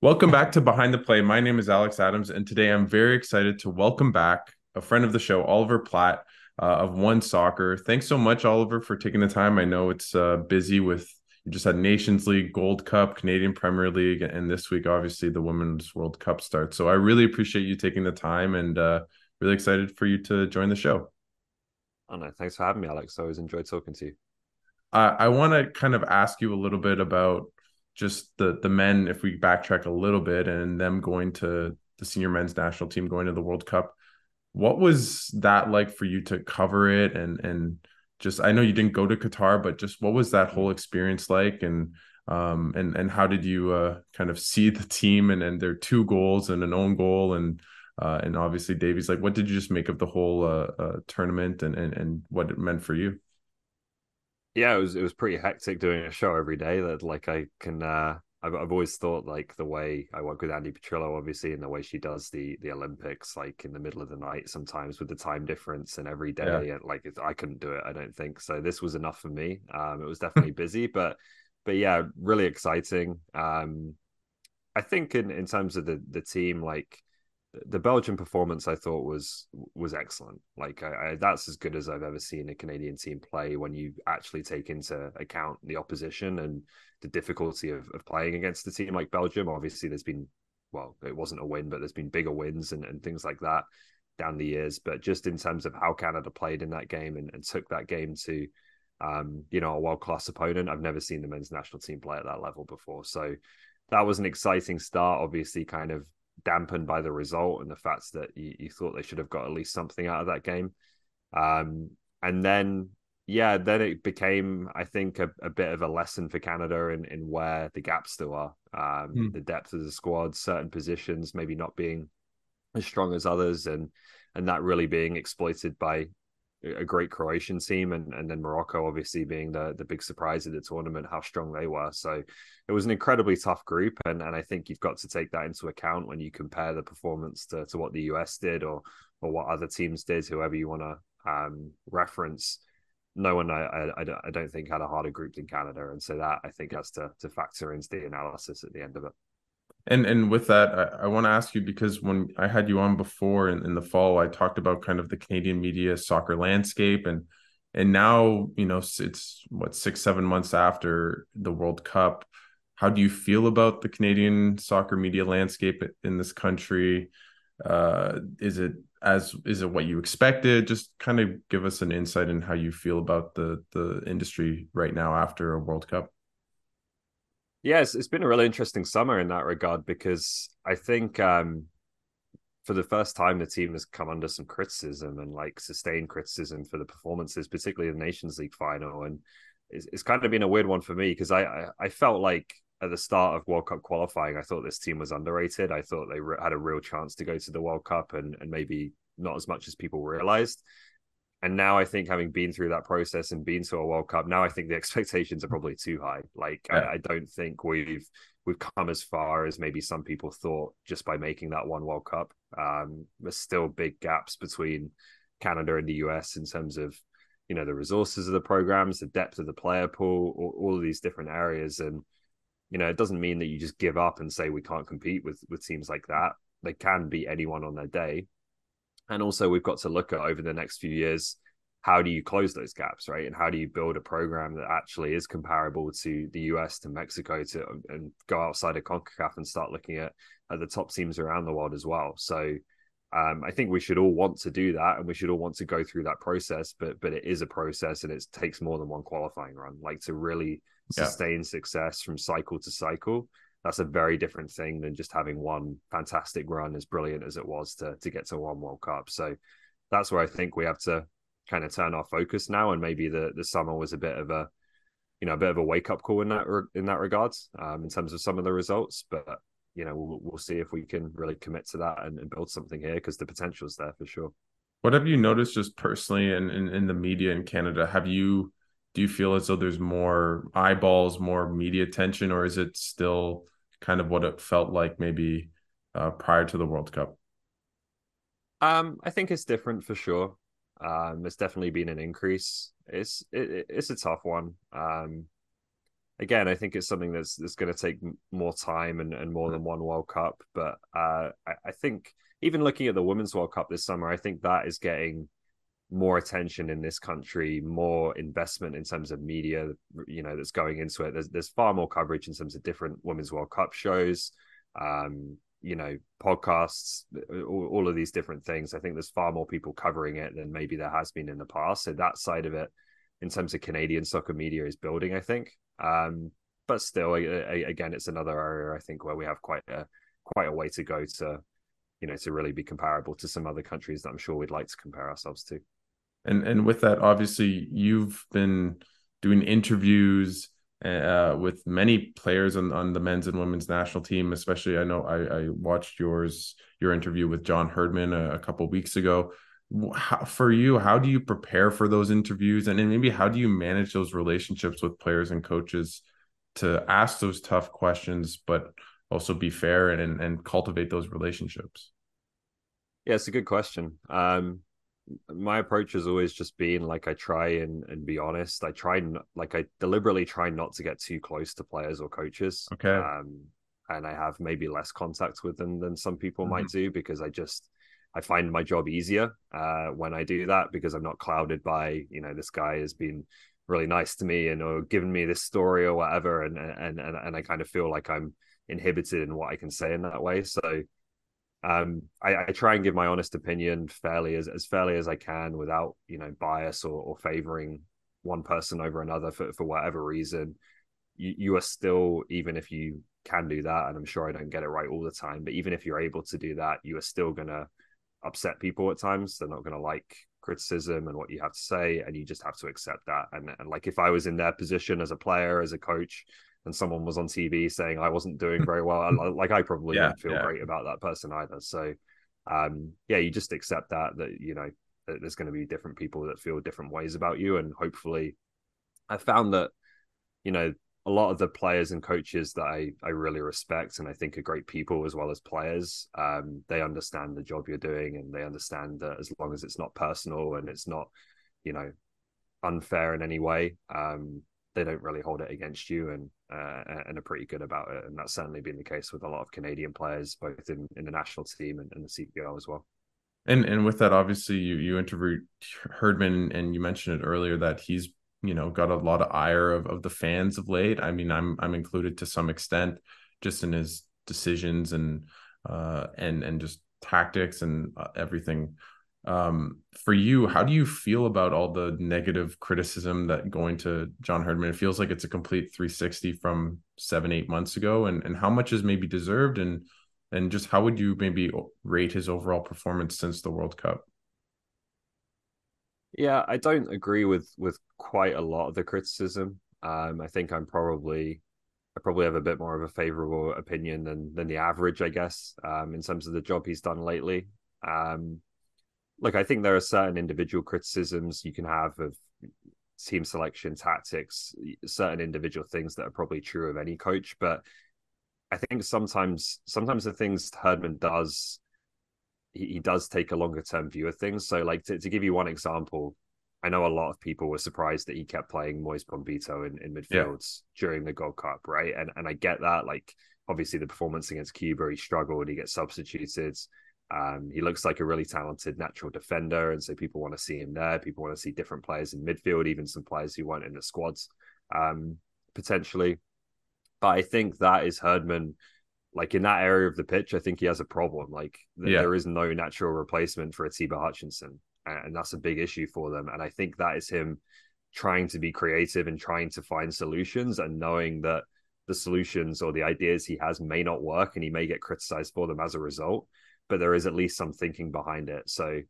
Welcome back to Behind the Play. My name is Alex Adams, and today I'm very excited to welcome back a friend of the show, Oliver Platt uh, of One Soccer. Thanks so much, Oliver, for taking the time. I know it's uh, busy with you just had Nations League, Gold Cup, Canadian Premier League, and this week, obviously, the Women's World Cup starts. So I really appreciate you taking the time and uh, really excited for you to join the show. Oh no, thanks for having me, Alex. I always enjoyed talking to you. I want to kind of ask you a little bit about just the the men if we backtrack a little bit and them going to the senior men's national team going to the World Cup. What was that like for you to cover it and and just I know you didn't go to Qatar, but just what was that whole experience like and um and and how did you uh kind of see the team and and their two goals and an own goal and uh and obviously Davies like what did you just make of the whole uh, uh tournament and, and and what it meant for you? Yeah, it was it was pretty hectic doing a show every day. That like I can uh I've I've always thought like the way I work with Andi Petrillo, obviously, and the way she does the the Olympics, like in the middle of the night, sometimes with the time difference and every day, yeah. and like I couldn't do it. I don't think so. This was enough for me. Um, it was definitely busy, but but yeah, really exciting. Um, I think in in terms of the the team, like the Belgian performance I thought was was excellent. Like I, I, that's as good as I've ever seen a Canadian team play when you actually take into account the opposition and the difficulty of, of playing against a team like Belgium. Obviously, there's been well, it wasn't a win, but there's been bigger wins and, and things like that down the years. But just in terms of how Canada played in that game and, and took that game to um, you know, a world class opponent, I've never seen the men's national team play at that level before. So that was an exciting start. Obviously, kind of dampened by the result and the fact that you, you thought they should have got at least something out of that game. Um, and then, yeah, then it became, I think, a, a, bit of a lesson for Canada in, in where the gaps still are. Um, mm. The depth of the squad, certain positions maybe not being as strong as others, and and that really being exploited by a great Croatian team, and, and then Morocco obviously being the the big surprise of the tournament, how strong they were. So it was an incredibly tough group, and, and I think you've got to take that into account when you compare the performance to, to what the US did or or what other teams did, whoever you want to um, reference. No one, I, I, I don't think had a harder group than Canada, and so that I think has to to factor into the analysis at the end of it. And and with that, I, I want to ask you because when I had you on before in, in the fall, I talked about kind of the Canadian media soccer landscape and and now you know it's what six seven months after the World Cup. How do you feel about the Canadian soccer media landscape in this country? Uh, is it as is it what you expected? Just kind of give us an insight in how you feel about the the industry right now after a World Cup. It's, it's been a really interesting summer in that regard because I think um, for the first time the team has come under some criticism and like sustained criticism for the performances, particularly the Nations League final, and it's, it's kind of been a weird one for me because I, I, I felt like at the start of World Cup qualifying, I thought this team was underrated. I thought they re- had a real chance to go to the World Cup and and maybe not as much as people realized and now I think having been through that process and been to a World Cup, now I think the expectations are probably too high. Like yeah. I, I, don't think we've we've come as far as maybe some people thought just by making that one World Cup. Um, there's still big gaps between Canada and the US in terms of you know the resources of the programs, the depth of the player pool, all, all of these different areas, and you know it doesn't mean that you just give up and say we can't compete with with teams like that. They can beat anyone on their day, and also, we've got to look at over the next few years how do you close those gaps, right? And how do you build a program that actually is comparable to the US, to Mexico, to and go outside of CONCACAF and start looking at, at the top teams around the world as well. So um, I think we should all want to do that, and we should all want to go through that process. But but it is a process, and it takes more than one qualifying run. Like to really sustain yeah. success from cycle to cycle that's a very different thing than just having one fantastic run as brilliant as it was to to get to one World Cup. So that's where I think we have to kind of turn our focus now, and maybe the the summer was a bit of a you know a bit of a wake up call in that in that regards um, in terms of some of the results, but you know we'll, we'll see if we can really commit to that and, and build something here because the potential is there for sure. What have you noticed just personally in, in, in the media in Canada? Have you do you feel as though there's more eyeballs, more media attention, or is it still kind of what it felt like maybe uh, prior to the World Cup? Um, I think it's different for sure. Um, there's definitely been an increase. It's it, it's a tough one. Um, again, I think it's something that's that's going to take more time and, and more than one World Cup. But uh, I, I think even looking at the Women's World Cup this summer, I think that is getting more attention in this country, more investment in terms of media, you know, that's going into it. There's there's far more coverage in terms of different Women's World Cup shows, um, you know, podcasts, all, all, of these different things. I think there's far more people covering it than maybe there has been in the past. So that side of it, in terms of Canadian soccer media, is building. I think, um, but still, again, it's another area I think where we have quite a quite a way to go to, you know, to really be comparable to some other countries that I'm sure we'd like to compare ourselves to. And and with that, obviously, you've been doing interviews uh, with many players on, on the men's and women's national team. Especially, I know I, I watched yours your interview with John Herdman a, a couple weeks ago. How, for you, how do you prepare for those interviews, and then maybe how do you manage those relationships with players and coaches to ask those tough questions, but also be fair and and cultivate those relationships? Yeah, it's a good question. Um, my approach has always just been like I try and and be honest. I try and like I deliberately try not to get too close to players or coaches. Okay. Um, and I have maybe less contact with them than some people mm-hmm. might do because I just I find my job easier uh, when I do that because I'm not clouded by you know this guy has been really nice to me and or given me this story or whatever and and and, and I kind of feel like I'm inhibited in what I can say in that way. So um, I, I, try and give my honest opinion fairly as, as fairly as I can without you know bias or, or favoring one person over another for, for whatever reason. You, you are still even if you can do that, and I'm sure I don't get it right all the time, but even if you're able to do that, you are still gonna upset people at times. They're not gonna like criticism and what you have to say, and you just have to accept that. And, and like if I was in their position as a player, as a coach, and someone was on TV saying I wasn't doing very well, like I probably yeah, wouldn't feel yeah. great about that person either. So, um, yeah, you just accept that that you know that there's going to be different people that feel different ways about you, and hopefully, I found that you know a lot of the players and coaches that I, I really respect and I think are great people as well as players. Um, they understand the job you're doing and they understand that as long as it's not personal and it's not, you know, unfair in any way, um, they don't really hold it against you and uh, and are pretty good about it. And that's certainly been the case with a lot of Canadian players, both in, in the national team and, and the CPL as well. And and with that, obviously, you you interviewed Herdman, and you mentioned it earlier that he's you know got a lot of ire of, of the fans of late. I mean, I'm I'm included to some extent, just in his decisions and uh and and just tactics and uh, everything um, for you, how do you feel about all the negative criticism that going to John Herdman? It feels like it's a complete 360 from seven, eight months ago, and and how much is maybe deserved, and and just how would you maybe rate his overall performance since the World Cup? Yeah, I don't agree with with quite a lot of the criticism. Um, I think I'm probably I probably have a bit more of a favorable opinion than than the average, I guess, um, in terms of the job he's done lately. Um, like I think there are certain individual criticisms you can have of team selection tactics, certain individual things that are probably true of any coach, but I think sometimes sometimes the things Herdman does he, he does take a longer term view of things. So like to, to give you one example, I know a lot of people were surprised that he kept playing Moise Bombito in, in midfields yeah. during the Gold Cup, right? And and I get that. Like obviously the performance against Cuba, he struggled, he gets substituted. Um, he looks like a really talented natural defender, and so people want to see him there. People want to see different players in midfield, even some players who weren't in the squads um, potentially. But I think that is Herdman, like in that area of the pitch. I think he has a problem. Like yeah. there is no natural replacement for Atiba Hutchinson, and that's a big issue for them. And I think that is him trying to be creative and trying to find solutions, and knowing that the solutions or the ideas he has may not work, and he may get criticized for them as a result but there is at least some thinking behind it. So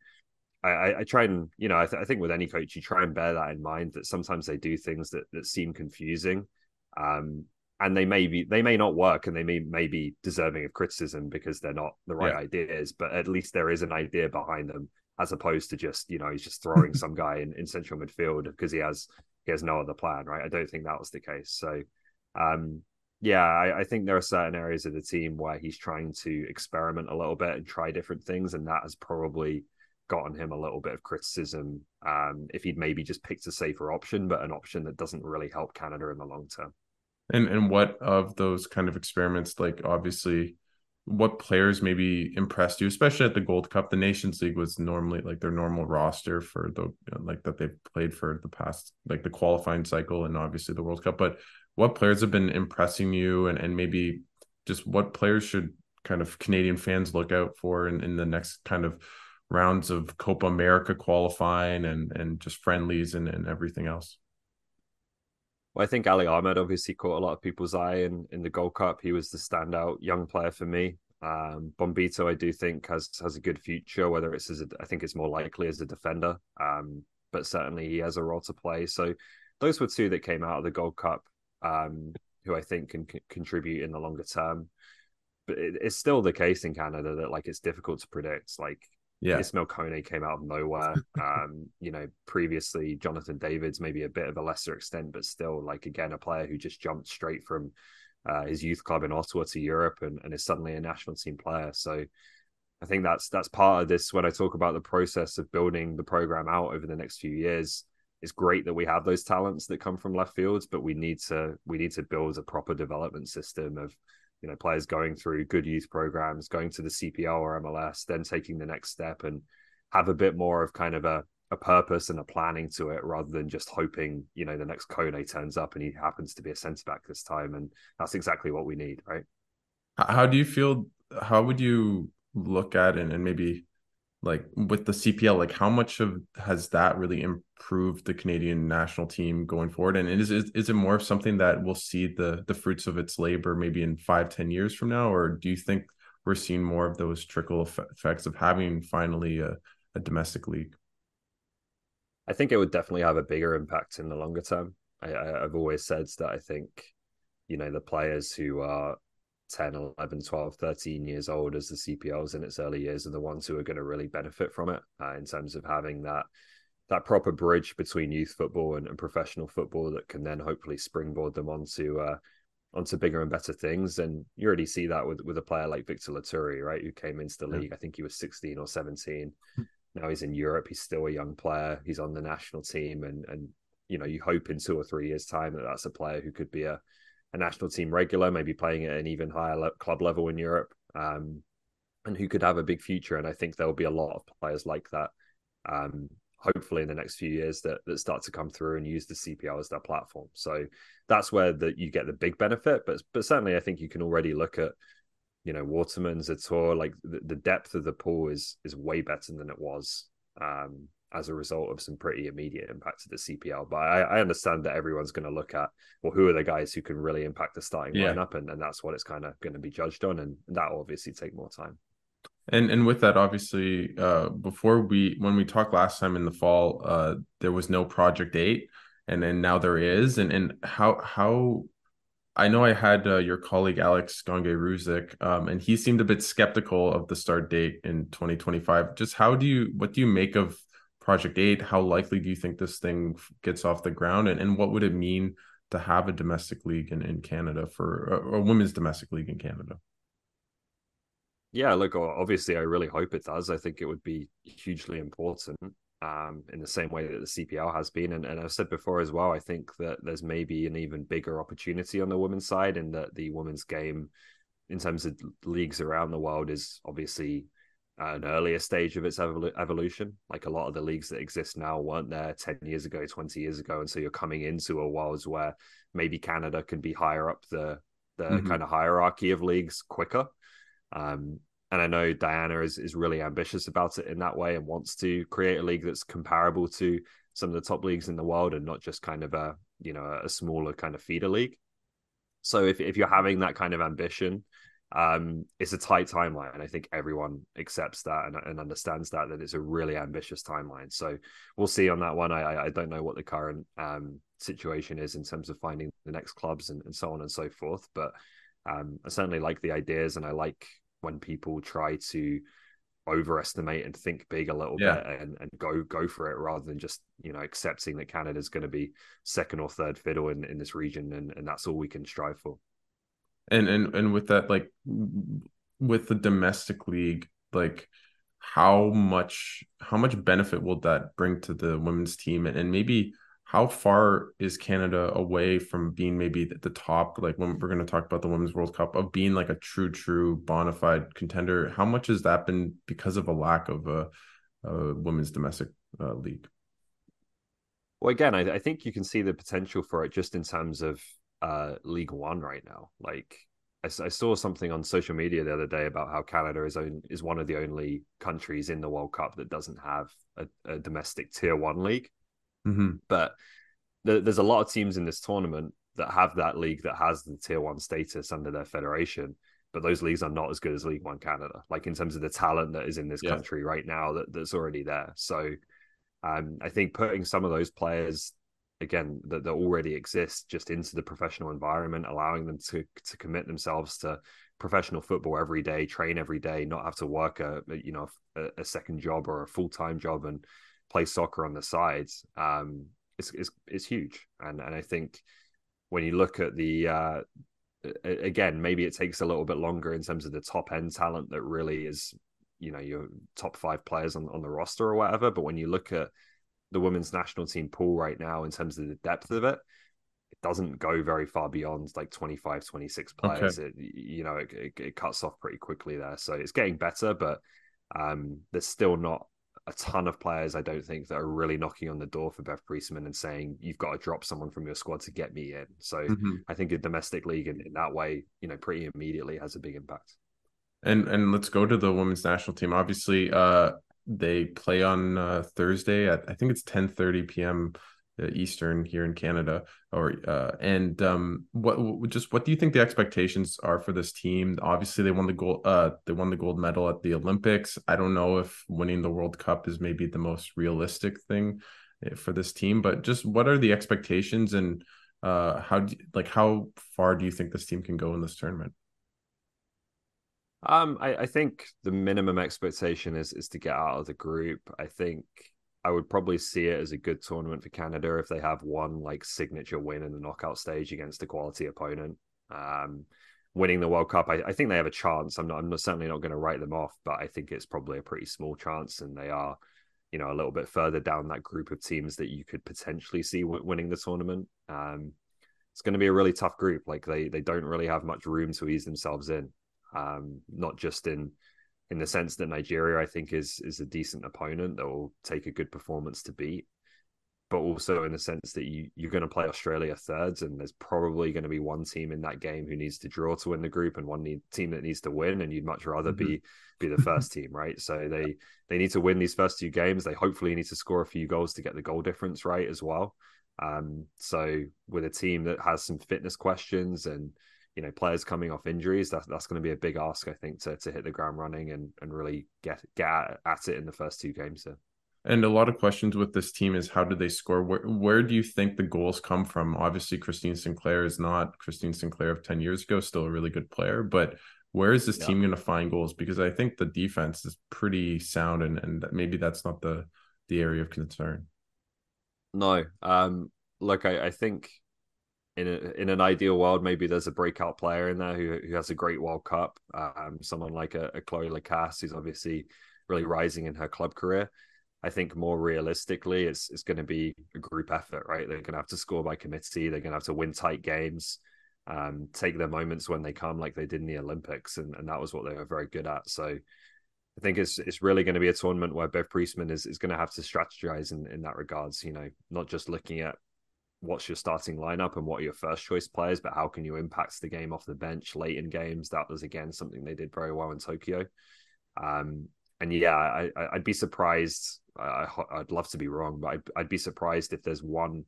I, I try and you know I, th- I, think with any coach you try and bear that in mind that sometimes they do things that that seem confusing, um, and they may be they may not work and they may may be deserving of criticism because they're not the right yeah. ideas, but at least there is an idea behind them as opposed to just you know he's just throwing some guy in, in central midfield because he has he has no other plan, right? I don't think that was the case. So um, yeah, I, I, think there are certain areas of the team where he's trying to experiment a little bit and try different things, and that has probably gotten him a little bit of criticism. Um, if he'd maybe just picked a safer option, but an option that doesn't really help Canada in the long term. And and what of those kind of experiments, like obviously, what players maybe impressed you, especially at the Gold Cup? The Nations League was normally like their normal roster for the like that they've played for the past like the qualifying cycle and obviously the World Cup. But what players have been impressing you, and and maybe just what players should kind of Canadian fans look out for in, in the next kind of rounds of Copa America qualifying and and just friendlies and, and everything else? Well, I think Ali Ahmed obviously caught a lot of people's eye in, in the Gold Cup. He was the standout young player for me. Um, Bombito, I do think has has a good future. Whether it's as a, I think it's more likely as a defender, um, but certainly he has a role to play. So those were two that came out of the Gold Cup, um, who I think can c- contribute in the longer term. But it, it's still the case in Canada that like it's difficult to predict. Like yeah. Ismail Kone came out of nowhere. um, you know, previously Jonathan Davids, maybe a bit of a lesser extent, but still, like again, a player who just jumped straight from uh, his youth club in Ottawa to Europe and, and is suddenly a national team player. So I think that's that's part of this when I talk about the process of building the program out over the next few years. It's great that we have those talents that come from left fields, but we need to we need to build a proper development system of you know players going through good youth programs going to the cpl or mls then taking the next step and have a bit more of kind of a, a purpose and a planning to it rather than just hoping you know the next Kone turns up and he happens to be a centre back this time. And that's exactly what we need right? How do you feel how would you look at it and maybe like with the CPL, like how much of has that really improved the Canadian national team going forward? And is is, is it more of something that we'll see the the fruits of its labor maybe in five, ten years from now, or do you think we're seeing more of those trickle effects of having finally a, a domestic league? I think it would definitely have a bigger impact in the longer term. I, I've always said that I think, you know, the players who are 10, 11, 12, 13 years old as the CPLs in its early years are the ones who are going to really benefit from it uh, in terms of having that that proper bridge between youth football and, and, professional football that can then hopefully springboard them onto uh, onto bigger and better things. And you already see that with with a player like Victor Loturi, right, who came into the league. I think he was 16 or 17. Hmm. now he's in Europe. He's still a young player. He's on the national team, and and you know you hope in two or three years' time that that's a player who could be a a national team regular, maybe playing at an even higher le- club level in Europe, um, and who could have a big future. And I think there will be a lot of players like that. Um, hopefully in the next few years that that start to come through and use the CPL as their platform. So that's where that you get the big benefit. But but certainly I think you can already look at you know Waterman's tour like the, the depth of the pool is is way better than it was um, as a result of some pretty immediate impact to the CPL. But I, I understand that everyone's going to look at well, who are the guys who can really impact the starting yeah. lineup, and, and that's what it's kind of going to be judged on, and that will obviously take more time. And and with that, obviously, uh, before we when we talked last time in the fall, uh, there was no Project Eight, and then now there is. And and how how I know I had uh, your colleague Alex Gangue-Ruzic, um, and he seemed a bit skeptical of the start date in 2025. Just how do you what do you make of Project Eight? How likely do you think this thing gets off the ground, and, and what would it mean to have a domestic league in, in Canada for a, a women's domestic league in Canada? Yeah, look, obviously, I really hope it does. I think it would be hugely important um, in the same way that the CPL has been. And, and I've said before as well, I think that there's maybe an even bigger opportunity on the women's side, in that the women's game, in terms of leagues around the world, is obviously an earlier stage of its evol- evolution. Like a lot of the leagues that exist now weren't there 10 years ago, 20 years ago. And so you're coming into a world where maybe Canada can be higher up the, the mm-hmm. kind of hierarchy of leagues quicker. Um, and I know Diana is, is really ambitious about it in that way and wants to create a league that's comparable to some of the top leagues in the world and not just kind of a, you know, a smaller kind of feeder league. So if, if you're having that kind of ambition, um, it's a tight timeline, and I think everyone accepts that and, and, understands that that it's a really ambitious timeline. So we'll see on that one. I I don't know what the current um, situation is in terms of finding the next clubs and, and so on and so forth, but um, I certainly like the ideas, and I like when people try to overestimate and think big a little yeah. bit and, and go go for it rather than just you know accepting that Canada's going to be second or third fiddle in, in this region and, and that's all we can strive for and and and with that like with the domestic league like how much how much benefit will that bring to the women's team and, and maybe how far is Canada away from being maybe at the top? Like when we're going to talk about the Women's World Cup, of being like a true, true bona fide contender. How much has that been because of a lack of a, a women's domestic uh, league? Well, again, I, I, think you can see the potential for it just in terms of uh, League One right now. Like I, I, saw something on social media the other day about how Canada is own, is one of the only countries in the World Cup that doesn't have a, a domestic Tier One league. Mm-hmm. But th- there's a lot of teams in this tournament that have that league that has the tier one status under their federation. But those leagues are not as good as League One Canada, like in terms of the talent that is in this country right now that, that's already there. So um, I think putting some of those players again that, that already exist just into the professional environment, allowing them to to commit themselves to professional football every day, train every day, not have to work a you know a, a second job or a full time job and play soccer on the sides um, is, is is huge. And and I think when you look at the uh, again, maybe it takes a little bit longer in terms of the top end talent that really is you know your top five players on, on the roster or whatever. But when you look at the women's national team pool right now in terms of the depth of it, it doesn't go very far beyond like 25, 26 players. Okay. It, you know, it, it, it, cuts off pretty quickly there. So it's getting better, but um, there's still not a ton of players, I don't think, that are really knocking on the door for Bev Priestman and saying, you've got to drop someone from your squad to get me in. So mm-hmm. I think a domestic league in, in that way, you know, pretty immediately has a big impact. And and let's go to the women's national team. Obviously, uh, they play on uh, Thursday at I think it's 10 30 p.m. Eastern here in Canada, or uh, and um, what, what just what do you think the expectations are for this team? Obviously, they won the gold. Uh, they won the gold medal at the Olympics. I don't know if winning the World Cup is maybe the most realistic thing eh, for this team, but just what are the expectations and uh, how do, like how far do you think this team can go in this tournament? Um, I, I think the minimum expectation is is to get out of the group. I think I would probably see it as a good tournament for Canada if they have one like signature win in the knockout stage against a quality opponent. Um, winning the World Cup, I, I, think they have a chance. I'm not, I'm certainly not going to write them off, but I think it's probably a pretty small chance, and they are, you know, a little bit further down that group of teams that you could potentially see w- winning the tournament. Um, it's going to be a really tough group. Like they they don't really have much room to ease themselves in, um, not just in in the sense that Nigeria, I think, is is a decent opponent that will take a good performance to beat, but also in the sense that you you're going to play Australia thirds, and there's probably going to be one team in that game who needs to draw to win the group, and one need, team that needs to win, and you'd much rather mm-hmm. be be the first team, right? So they they need to win these first two games. They hopefully need to score a few goals to get the goal difference right as well. Um, so with a team that has some fitness questions and you know players coming off injuries that's that's going to be a big ask i think to to hit the ground running and and really get get at it in the first two games so. and a lot of questions with this team is how do they score where, where do you think the goals come from obviously christine sinclair is not christine sinclair of 10 years ago still a really good player but where is this yeah. team going to find goals because i think the defense is pretty sound and and maybe that's not the the area of concern no um look i, I think in a, in an ideal world, maybe there's a breakout player in there who who has a great World Cup. Um, someone like a, a Cloé Lacasse, who's obviously really rising in her club career. I think more realistically, it's it's going to be a group effort, right? They're going to have to score by committee. They're going to have to win tight games, um, take their moments when they come, like they did in the Olympics, and, and that was what they were very good at. So I think it's it's really going to be a tournament where Bev Priestman is, is going to have to strategize in, in that regards. You know, not just looking at what's your starting lineup and what are your first choice players, but how can you impact the game off the bench late in games? That was again something they did very well in Tokyo. Um, and yeah, I, would be surprised. I, would love to be wrong, but I'd, I'd, be surprised if there's one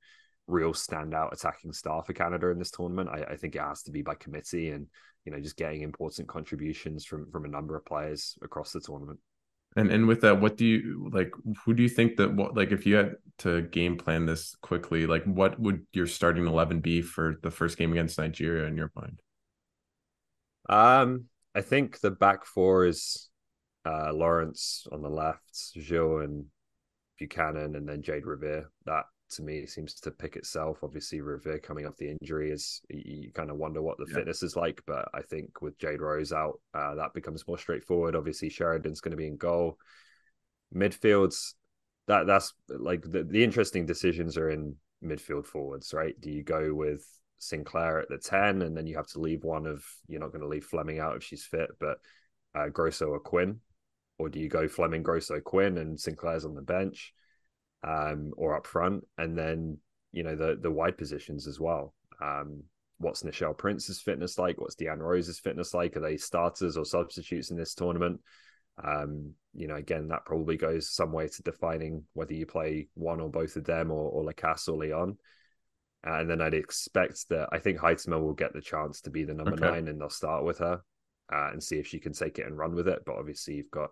real standout attacking star for Canada in this tournament. I, I, think it has to be by committee and you know just getting important contributions from from a number of players across the tournament. And and with that, what do you like? Who do you think that what like if you had to game plan this quickly, like what would your starting eleven be for the first game against Nigeria in your mind? Um, I think the back four is uh Lawrence on the left, Joe and Buchanan, and then Jayde Riviere. That to me seems to pick itself. Obviously, Riviere coming off the injury is you kind of wonder what the yeah. fitness is like, but I think with Jade Rose out, uh, that becomes more straightforward. Obviously, Sheridan's going to be in goal. Midfields, that that's like the, the interesting decisions are in midfield forwards, right? Do you go with Sinclair at the 10 and then you have to leave one of you're not going to leave Fleming out if she's fit, but uh, Grosso or Quinn? Or do you go Fleming, Grosso, Quinn and Sinclair's on the bench um, or up front? And then, you know, the the wide positions as well. Um, what's Nichelle Prince's fitness like? What's Deanne Rose's fitness like? Are they starters or substitutes in this tournament? Um, you know, again, that probably goes some way to defining whether you play one or both of them or, or Lacasse or Leon. And then I'd expect that I think Huitema will get the chance to be the number okay. nine and they'll start with her uh, and see if she can take it and run with it. But obviously, you've got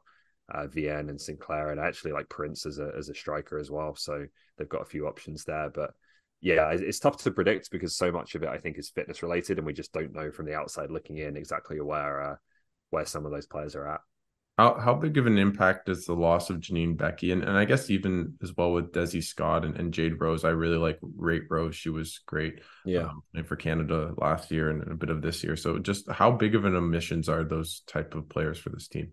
uh, and Sinclair and actually like Prince as a, as a striker as well. So they've got a few options there. But yeah, it's tough to predict because so much of it I think is fitness related, and we just don't know from the outside looking in exactly where uh, where some of those players are at. How how big of an impact is the loss of Janine Beckie, and, and I guess even as well with Desi Scott and, and Jade Rose. I really like Jade Rose. She was great. Yeah. Um, for Canada last year and a bit of this year. So just how big of an omissions are those type of players for this team?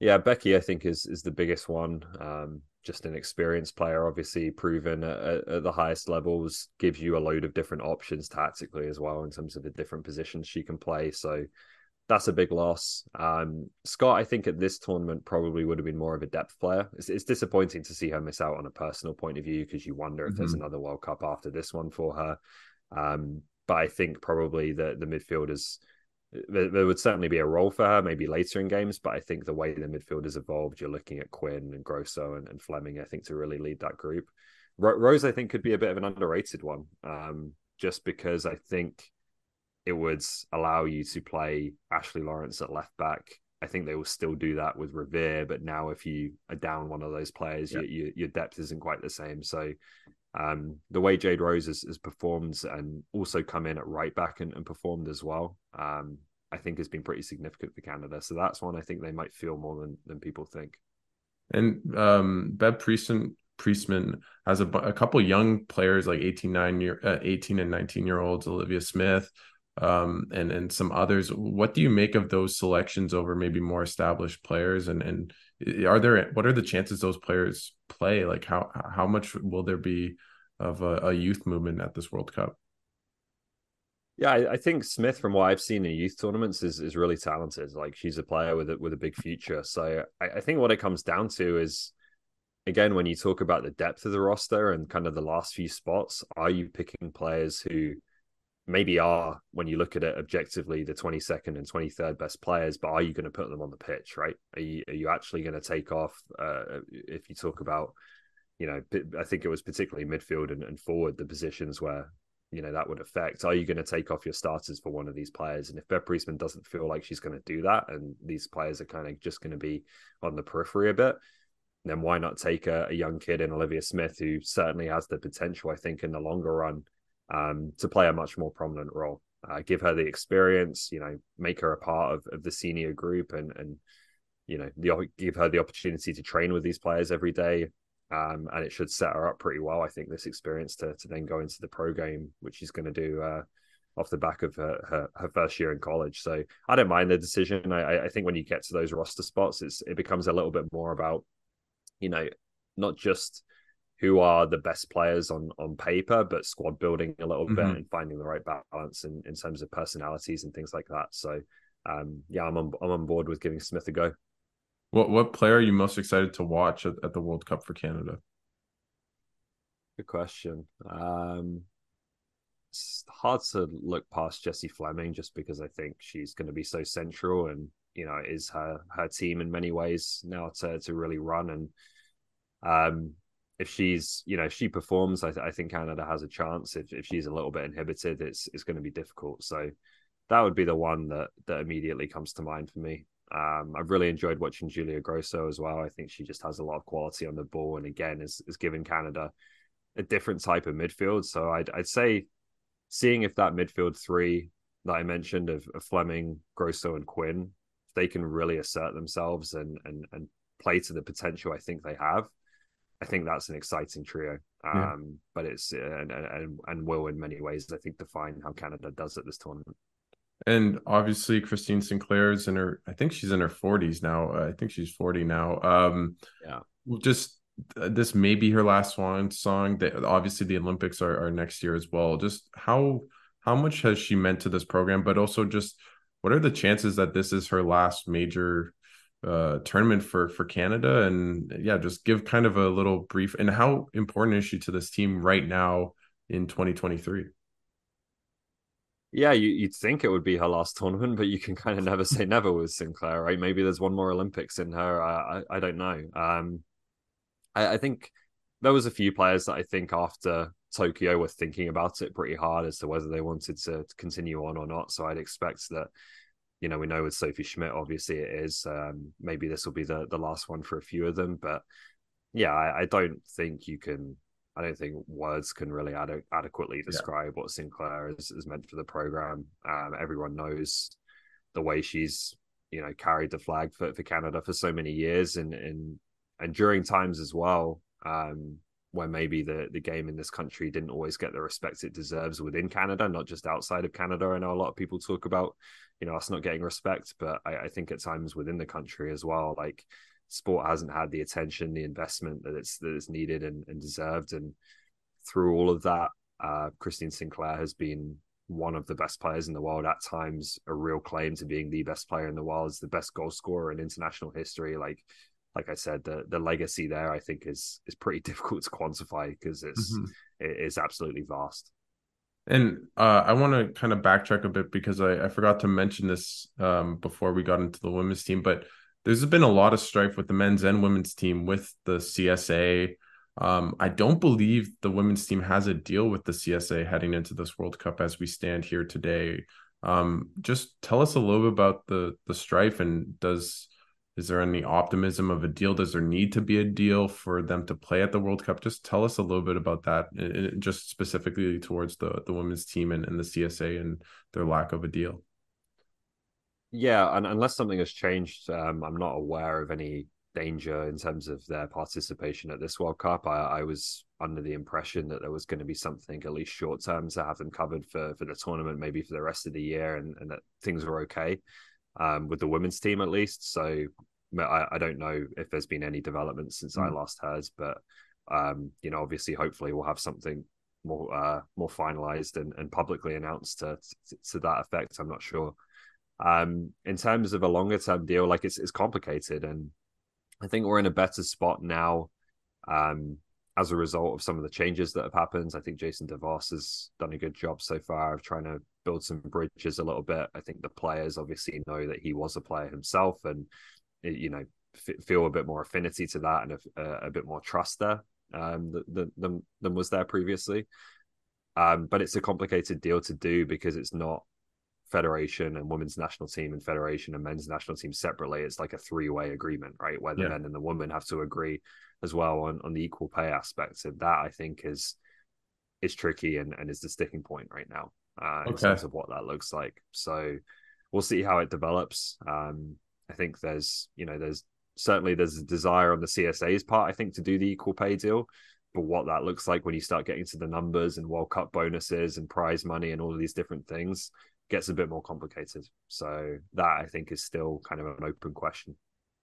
Yeah, Beckie, I think is is the biggest one. Um, just an experienced player, obviously proven at, at, the highest levels, gives you a load of different options tactically as well in terms of the different positions she can play. So that's a big loss. Um, Scott, I think at this tournament probably would have been more of a depth player. It's, it's disappointing to see her miss out on a personal point of view because you wonder if mm-hmm. there's another World Cup after this one for her. Um, but I think probably the the midfielders there, there, would certainly be a role for her maybe later in games. But I think the way the midfield has evolved, you're looking at Quinn and Grosso and, and Fleming. I think to really lead that group. Rose, I think, could be a bit of an underrated one, um, just because I think it would allow you to play Ashley Lawrence at left back. I think they will still do that with Riviere, but now if you are down one of those players, yeah. you, you, your depth isn't quite the same. So um, the way Jade Rose has, performed and also come in at right back and, and performed as well, um, I think has been pretty significant for Canada. So that's one I think they might feel more than than people think. And um, Bev Priestman, Priestman has a, a couple young players like 18, nine year, uh, 18 and 19 year olds, Olivia Smith, um, and and some others. What do you make of those selections over maybe more established players? And and are there what are the chances those players play? Like how how much will there be of a, a youth movement at this World Cup? Yeah, I, I, think Smith, from what I've seen in youth tournaments, is is really talented. Like she's a player with a, with a big future. So I, I think what it comes down to is again, when you talk about the depth of the roster and kind of the last few spots, are you picking players who maybe are, when you look at it objectively, the 22nd and 23rd best players, but are you going to put them on the pitch, right? Are you, are you actually going to take off? Uh, if you talk about, you know, I think it was particularly midfield and, and forward, the positions where, you know, that would affect. Are you going to take off your starters for one of these players? And if Bev Priestman doesn't feel like she's going to do that, and these players are kind of just going to be on the periphery a bit, then why not take a, a young kid in Olivia Smith, who certainly has the potential, I think, in the longer run um, to play a much more prominent role. Uh, give her the experience, you know, make her a part of, of the senior group, and and you know, the, give her the opportunity to train with these players every day. Um, and it should set her up pretty well. I think this experience to to then go into the pro game, which she's going to do uh, off the back of her, her, her first year in college. So I don't mind the decision. I, I think when you get to those roster spots, it's it becomes a little bit more about, you know, not just who are the best players on on paper, but squad building a little mm-hmm. bit and finding the right balance in, in terms of personalities and things like that. So um, yeah, I'm on I'm on board with giving Smith a go. What what player are you most excited to watch at, at the World Cup for Canada? Good question. Um, it's hard to look past Jessie Fleming just because I think she's going to be so central and you know is her her team in many ways now to to really run and um if she's you know if she performs I, th- I, think canada has a chance. If, if she's a little bit inhibited it's it's going to be difficult. So that would be the one that that immediately comes to mind for me. Um, i've really enjoyed watching julia grosso as well. I think she just has a lot of quality on the ball and again is, is given canada a different type of midfield. So i'd, I'd say seeing if that midfield three that i mentioned of, of fleming grosso and quinn they can really assert themselves and and and play to the potential i think they have I think that's an exciting trio. Um, yeah. but it's uh, and, and and will in many ways I think define how Canada does at this tournament. And obviously Christine Sinclair is in her I think she's in her 40s now. I think she's 40 now. Um yeah. Just this may be her last swan song. That obviously the Olympics are, are next year as well. Just how how much has she meant to this program, but also just what are the chances that this is her last major uh, tournament for for Canada? And yeah, just give kind of a little brief. And how important is she to this team right now in 2023? Yeah, you, would think it would be her last tournament, but you can kind of never say never with Sinclair, right? Maybe there's one more Olympics in her. I I, I don't know. Um, I, I think there was a few players that I think after Tokyo were thinking about it pretty hard as to whether they wanted to continue on or not. So I'd expect that, you know, we know with Sophie Schmidt, obviously it is. Um, maybe this will be the the last one for a few of them, but yeah, I, I don't think you can. I don't think words can really ad- adequately describe yeah. what Sinclair is, is meant for the program. Um, everyone knows the way she's, you know, carried the flag for, for Canada for so many years, and and and during times as well. Um, where maybe the the game in this country didn't always get the respect it deserves within Canada, not just outside of Canada. I know a lot of people talk about, you know, us not getting respect, but I, I think at times within the country as well, like sport hasn't had the attention, the investment that it's that it's needed and, and deserved. And through all of that, uh, Christine Sinclair has been one of the best players in the world. At times, a real claim to being the best player in the world, is the best goal scorer in international history. Like like I said, the the legacy there I think is is pretty difficult to quantify because it's mm-hmm. it is absolutely vast. And uh, I want to kind of backtrack a bit because I, I forgot to mention this um, before we got into the women's team, but there's been a lot of strife with the men's and women's team with the CSA. Um, I don't believe the women's team has a deal with the CSA heading into this World Cup as we stand here today. Um, just tell us a little bit about the the strife and does is there any optimism of a deal? Does there need to be a deal for them to play at the World Cup? Just tell us a little bit about that, just specifically towards the the women's team and, and the CSA and their lack of a deal. Yeah, and unless something has changed, um, I'm not aware of any danger in terms of their participation at this World Cup. I, I was under the impression that there was going to be something at least short term to have them covered for for the tournament, maybe for the rest of the year, and, and that things were okay um, with the women's team at least. So I, I don't know if there's been any developments since mm. I last heard, but um, you know, obviously, hopefully, we'll have something more uh, more finalized and, and publicly announced to, to, to that effect. I'm not sure. Um, in terms of a longer term deal, like it's it's complicated, and I think we're in a better spot now. Um, as a result of some of the changes that have happened, I think Jason DeVos has done a good job so far of trying to build some bridges a little bit. I think the players obviously know that he was a player himself, and you know f- feel a bit more affinity to that and a, a bit more trust there um, than, than than was there previously. Um, but it's a complicated deal to do because it's not federation and women's national team and federation and men's national team separately. It's like a three way agreement, right? Where the yeah. men and the women have to agree as well on, on the equal pay aspects. And that I think is is tricky and, and is the sticking point right now uh, in okay. terms of what that looks like. So we'll see how it develops. Um, I think there's, you know, there's certainly there's a desire on the CSA's part, I think, to do the equal pay deal. But what that looks like when you start getting to the numbers and World Cup bonuses and prize money and all of these different things gets a bit more complicated. So that I think is still kind of an open question.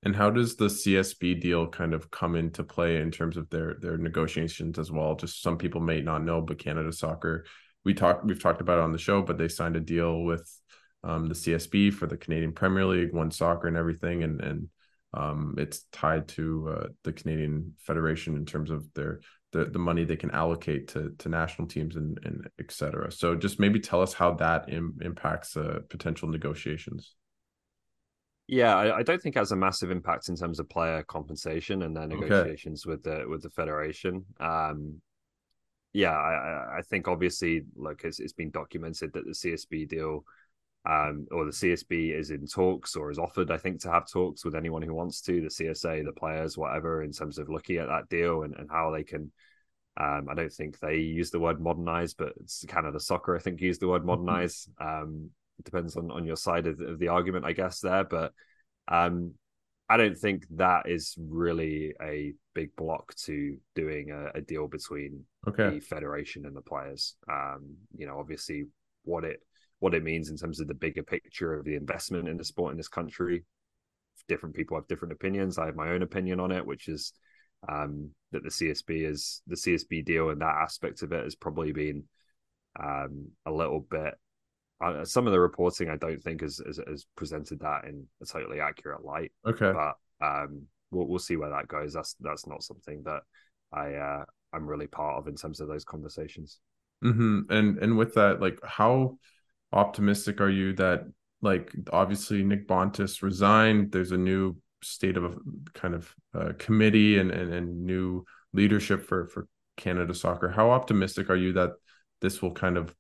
And how does the CSB deal kind of come into play in terms of their their negotiations as well? Just some people may not know, but Canada Soccer we talked we've talked about it on the show, but they signed a deal with um, the CSB for the Canadian Premier League, one soccer and everything, and and um, it's tied to uh, the Canadian Federation in terms of their the, the money they can allocate to to national teams and and etc. So just maybe tell us how that Im- impacts uh, potential negotiations. Yeah, I, I, don't think it has a massive impact in terms of player compensation and their negotiations okay. with the with the federation. Um, yeah, I, I think obviously, like it's, it's been documented that the CSB deal, um, or the CSB is in talks or is offered, I think, to have talks with anyone who wants to, the CSA, the players, whatever, in terms of looking at that deal and, and how they can. Um, I don't think they use the word modernize, but it's Canada Soccer, I think, use the word mm-hmm. modernize. Um, it depends on, on your side of the, of the argument, I guess, there. But um, I don't think that is really a big block to doing a, a deal between okay. the federation and the players. Um, you know, obviously, what it what it means in terms of the bigger picture of the investment in the sport in this country. Different people have different opinions. I have my own opinion on it, which is um, that the CSB is the CSB deal and that aspect of it has probably been um, a little bit. Uh, some of the reporting I don't think has, has, has presented that in a totally accurate light. Okay, but um, we'll we'll see where that goes. That's that's not something that I uh, I'm really part of in terms of those conversations. Mm-hmm. And and with that, like, how optimistic are you that like obviously Nick Bontis resigned? There's a new state of a kind of uh, committee and, and and new leadership for for Canada soccer. How optimistic are you that this will kind of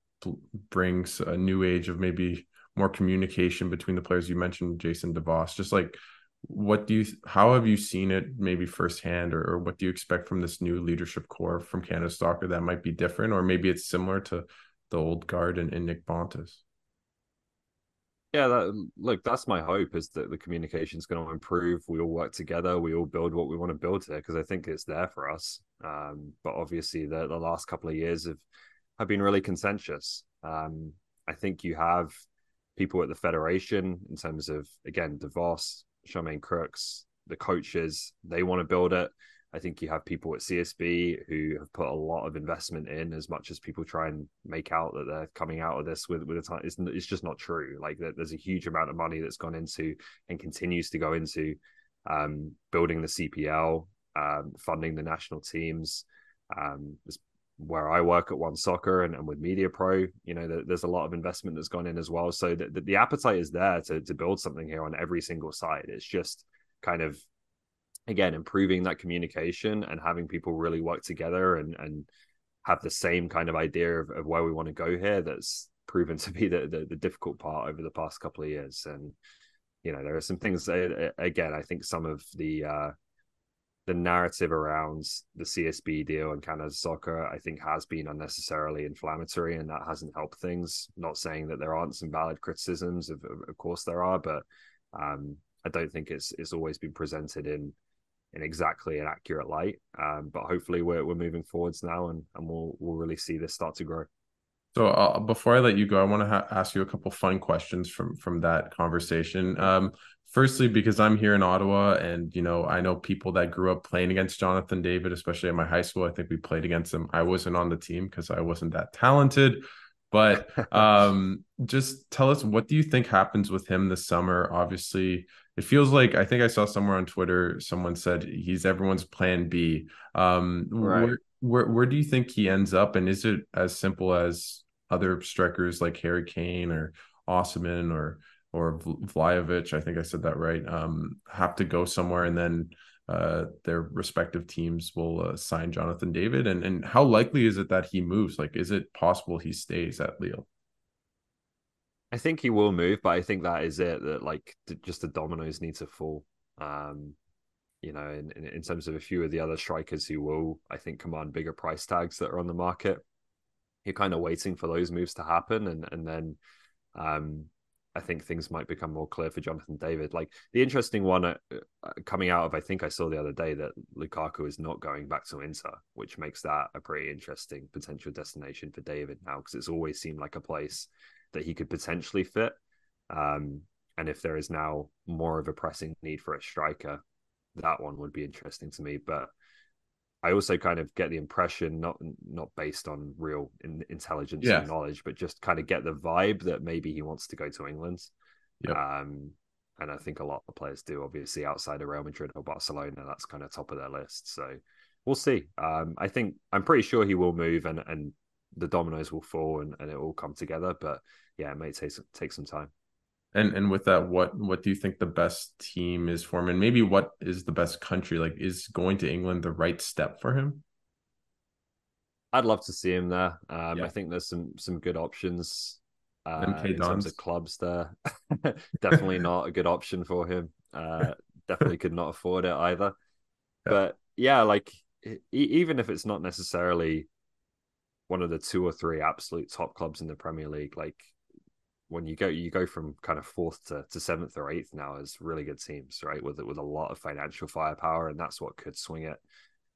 brings a new age of maybe more communication between the players? You mentioned Jason DeVos. Just like what do you how have you seen it maybe firsthand or, or what do you expect from this new leadership core from Canada soccer that might be different or maybe it's similar to the old guard and, and Nick Bontis? Yeah, that, look, that's my hope is that the communication is going to improve. We all work together. We all build what we want to build here because I think it's there for us. Um, but obviously, the, the last couple of years have have been really contentious. Um, I think you have people at the federation in terms of again DeVos, Charmaine Crooks, the coaches. They want to build it. I think you have people at CSB who have put a lot of investment in, as much as people try and make out that they're coming out of this with with a time. It's, it's just not true. Like there's a huge amount of money that's gone into and continues to go into um, building the CPL, um, funding the national teams. Um, where I work at One Soccer and, and with Media Pro, you know, the, there's a lot of investment that's gone in as well. So the, the, the appetite is there to to build something here on every single side. It's just kind of again improving that communication and having people really work together and and have the same kind of idea of, of where we want to go here that's proven to be the, the, the difficult part over the past couple of years and you know there are some things again i think some of the uh the narrative around the csb deal and canada soccer i think has been unnecessarily inflammatory and that hasn't helped things not saying that there aren't some valid criticisms of, of course there are but um i don't think it's it's always been presented in in exactly an accurate light. Um, but hopefully we're we're moving forwards now, and and we'll we'll really see this start to grow. So uh, before I let you go, I want to ha- ask you a couple fun questions from from that conversation. Um, firstly, because I'm here in Ottawa, and you know I know people that grew up playing against Jonathan David, especially in my high school. I think we played against him. I wasn't on the team because I wasn't that talented. But um, just tell us what do you think happens with him this summer? Obviously, it feels like I think I saw somewhere on Twitter someone said he's everyone's plan B. Um, right. where, where where do you think he ends up, and is it as simple as other strikers like Harry Kane or Osimhen or or Vlahovic? I think I said that right. Um, have to go somewhere, and then uh, their respective teams will uh, sign Jonathan David. And and how likely is it that he moves? Like, is it possible he stays at Lille? I think he will move, but I think that is it. That like just the dominoes need to fall. Um, you know, in, in terms of a few of the other strikers who will, I think, command bigger price tags that are on the market. You're kind of waiting for those moves to happen, and and then um, I think things might become more clear for Jonathan David. Like the interesting one uh, uh, coming out of, I think I saw the other day that Lukaku is not going back to Inter, which makes that a pretty interesting potential destination for David now because it's always seemed like a place that he could potentially fit. Um, and if there is now more of a pressing need for a striker, that one would be interesting to me. But I also kind of get the impression, not not based on real in, intelligence yeah. and knowledge, but just kind of get the vibe that maybe he wants to go to England. Yep. Um, and I think a lot of players do, obviously outside of Real Madrid or Barcelona, that's kind of top of their list. So we'll see. Um, I think I'm pretty sure he will move, and and the dominoes will fall, and, and it will come together. But yeah, it may take take some time. And and with that, what what do you think the best team is for him? And maybe what is the best country? Like, is going to England the right step for him? I'd love to see him there. Um, yeah. I think there's some some good options uh, in terms of clubs there. definitely not a good option for him. Uh, definitely could not afford it either. Yeah. But yeah, like even if it's not necessarily one of the two or three absolute top clubs in the Premier League, like when you go you go from kind of fourth to, to seventh or eighth now as really good teams, right? With with a lot of financial firepower, and that's what could swing it.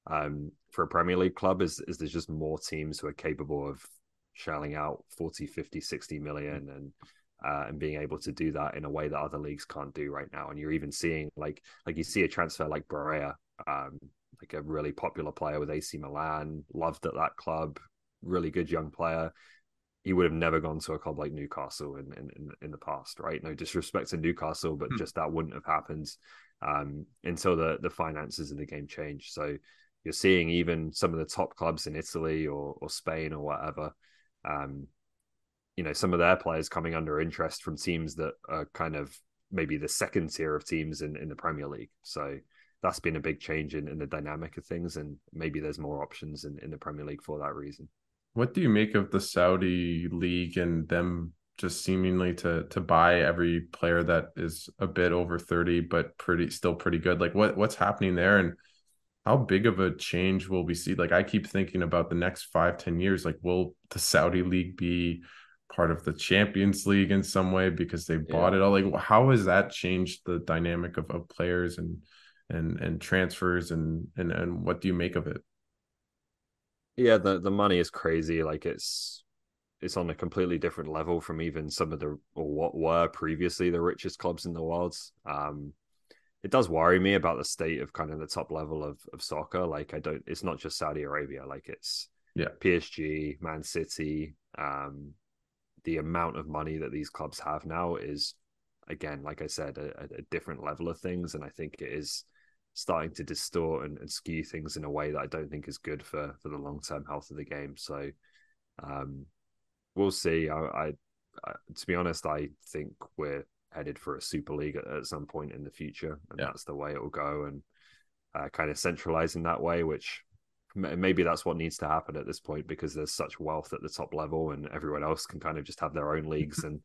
Um, for a Premier League club is is there's just more teams who are capable of shelling out 40, 50, 60 million and uh, and being able to do that in a way that other leagues can't do right now. And you're even seeing like like you see a transfer like Barella um, like a really popular player with AC Milan, loved at that club, really good young player. He would have never gone to a club like Newcastle in in, in the past, right? No disrespect to Newcastle, but hmm. just that wouldn't have happened um, until the the finances of the game changed. So you're seeing even some of the top clubs in Italy or or Spain or whatever. Um, you know, some of their players coming under interest from teams that are kind of maybe the second tier of teams in, in the Premier League. So that's been a big change in, in the dynamic of things, and maybe there's more options in, in the Premier League for that reason. What do you make of the Saudi league and them just seemingly to to buy every player that is a bit over 30 but pretty still pretty good? Like what what's happening there and how big of a change will we see? Like I keep thinking about the next five ten years, like will the Saudi league be part of the Champions League in some way because they bought yeah. it all. Like, how has that changed the dynamic of, of players and and and transfers and and and what do you make of it? Yeah, the the money is crazy. Like it's it's on a completely different level from even some of the or what were previously the richest clubs in the world. Um, it does worry me about the state of kind of the top level of of soccer. Like I don't, it's not just Saudi Arabia. Like it's yeah, PSG, Man City, um, the amount of money that these clubs have now is again like i said a, a different level of things and i think it is starting to distort and, and, skew things in a way that i don't think is good for for the long-term health of the game so um we'll see I, I, I, to be honest i think we're headed for a super league at, at some point in the future and yeah. that's the way it will go and uh, kind of centralize in that way which maybe that's what needs to happen at this point because there's such wealth at the top level and everyone else can kind of just have their own leagues and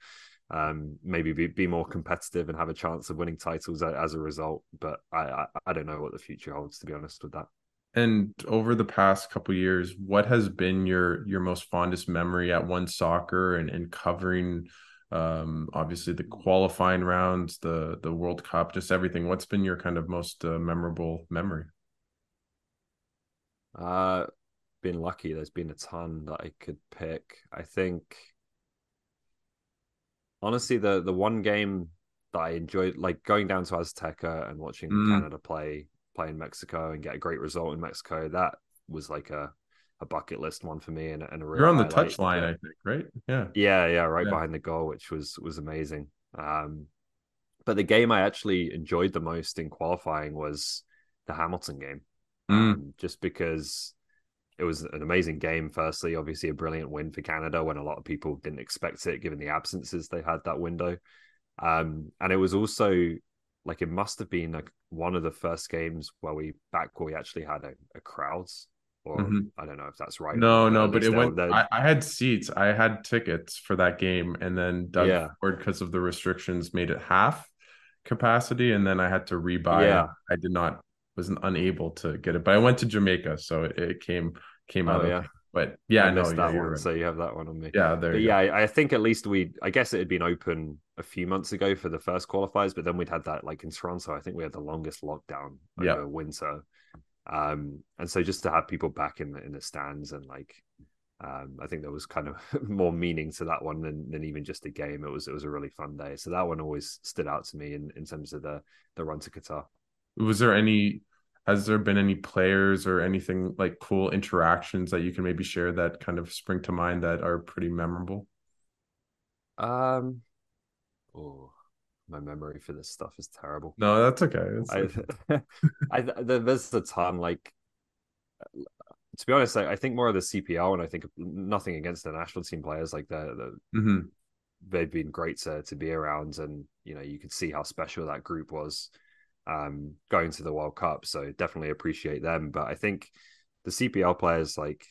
um, maybe be, be more competitive and have a chance of winning titles as a result but I, I, I don't know what the future holds to be honest with that and over the past couple years what has been your your most fondest memory at one soccer and, and covering um obviously the qualifying rounds the the world cup just everything what's been your kind of most uh, memorable memory uh, been lucky. There's been a ton that I could pick. I think honestly, the the one game that I enjoyed, like going down to Azteca and watching mm. Canada play play in Mexico and get a great result in Mexico. That was like a a bucket list one for me and, and a real you're on the touch line i think right yeah yeah yeah right yeah. behind the goal which was was amazing um but the game i actually enjoyed the most in qualifying was the hamilton game mm. um, just because it was an amazing game. Firstly, obviously a brilliant win for Canada when a lot of people didn't expect it, given the absences they had that window. Um, and it was also like it must have been like one of the first games where we back where we actually had a, a crowds. Or mm-hmm. I don't know if that's right. No, no, but it went. I, I, had seats. I had tickets for that game, and then Doug yeah. Ford, because of the restrictions, made it half capacity, and then I had to rebuy. Yeah. I did not was unable to get it, but I went to Jamaica, so it, it came came out. Oh, yeah. But yeah, I missed that one. Right. So you have that one on me. Yeah, there. Yeah, I, I, think at least we. I guess it had been open a few months ago for the first qualifiers, but then we'd had that like in Toronto. I think we had the longest lockdown over yeah. winter. Um, and so just to have people back in the in the stands and like um, I think there was kind of more meaning to that one than, than even just a game. It was it was a really fun day. So that one always stood out to me in, in terms of the the run to Qatar. Was there any has there been any players or anything like cool interactions that you can maybe share that kind of spring to mind that are pretty memorable? Um, oh, my memory for this stuff is terrible. No, that's okay. I, I, there's a ton. Like, to be honest, I, I, think more of the CPL, and I think nothing against the national team players. Like the, the mm-hmm. they've been great to to be around, and you know you could see how special that group was um, going to the World Cup. So definitely appreciate them. But I think the CPL players, like,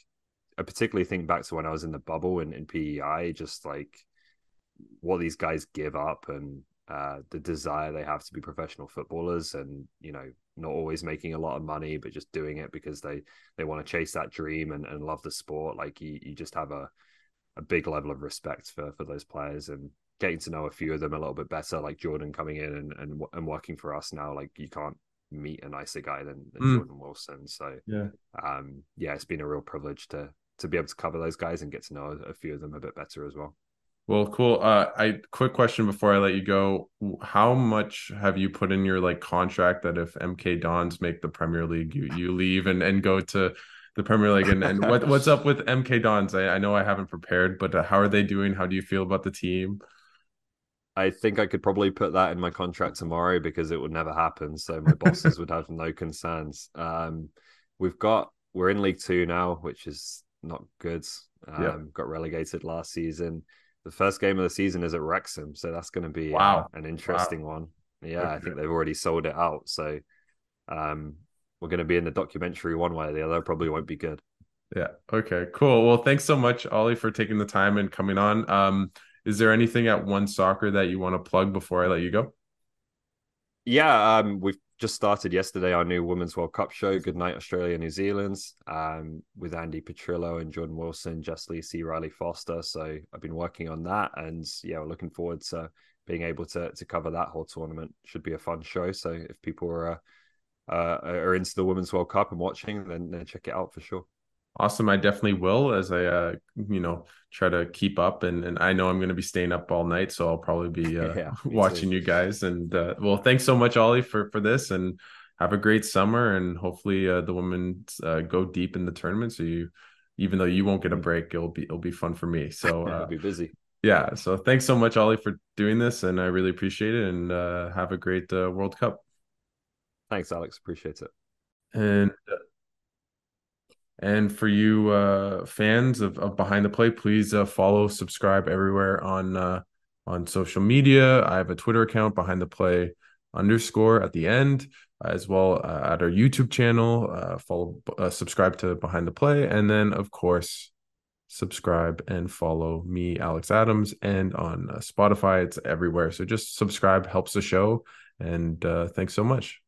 I particularly think back to when I was in the bubble in, in PEI, just like what these guys give up and uh, the desire they have to be professional footballers and, you know, not always making a lot of money, but just doing it because they, they want to chase that dream and, and love the sport. Like you, you just have a, a big level of respect for, for those players. And getting to know a few of them a little bit better, like Jordan coming in and and, and working for us now. Like you can't meet a nicer guy than, than mm. Jordan Wilson. So yeah, um, yeah, it's been a real privilege to to be able to cover those guys and get to know a few of them a bit better as well. Well, cool. Uh, I quick question before I let you go. How much have you put in your like contract that if MK Dons make the Premier League, you you leave and and go to the Premier League? And and what what's up with MK Dons? I, I know I haven't prepared, but uh, how are they doing? How do you feel about the team? I think I could probably put that in my contract tomorrow because it would never happen. So my bosses would have no concerns. Um, we've got we're in League Two now, which is not good. Um, yeah. Got relegated last season. The first game of the season is at Wrexham, so that's going to be uh, wow. Uh, an interesting wow. one. Yeah, okay. I think they've already sold it out. So um, we're going to be in the documentary one way or the other. Probably won't be good. Yeah. Okay. Cool. Well, thanks so much, Ollie, for taking the time and coming on. Um, is there anything at One Soccer that you want to plug before I let you go? Yeah, um, we've just started yesterday our new Women's World Cup show, Good Night Australia, New Zealand, um, with Andi Petrillo and Jordan Wilson, Jess Lisi, Riley Foster. So I've been working on that, and yeah, we're looking forward to being able to to cover that whole tournament. Should be a fun show. So if people are uh, uh, are into the Women's World Cup and watching, then, then check it out for sure. Awesome. I definitely will as I, uh, you know, try to keep up. And, and I know I'm going to be staying up all night. So I'll probably be uh, yeah, watching too. you guys. And uh, well, thanks so much, Ollie, for, for this. And have a great summer. And hopefully uh, the women uh, go deep in the tournament. So you, even though you won't get a break, it'll be, it'll be fun for me. So I'll uh, be busy. Yeah. So thanks so much, Ollie, for doing this. And I really appreciate it. And have a great World Cup. Thanks, Alex. Appreciate it. And and for you uh, fans of, of Behind the Play, please uh, follow, subscribe everywhere on uh, on social media. I have a Twitter account, Behind the Play underscore at the end, as well uh, at our YouTube channel. Uh, follow, uh, subscribe to Behind the Play, and then of course subscribe and follow me, Alex Adams, and on Spotify. It's everywhere. So just subscribe helps the show. And thanks so much.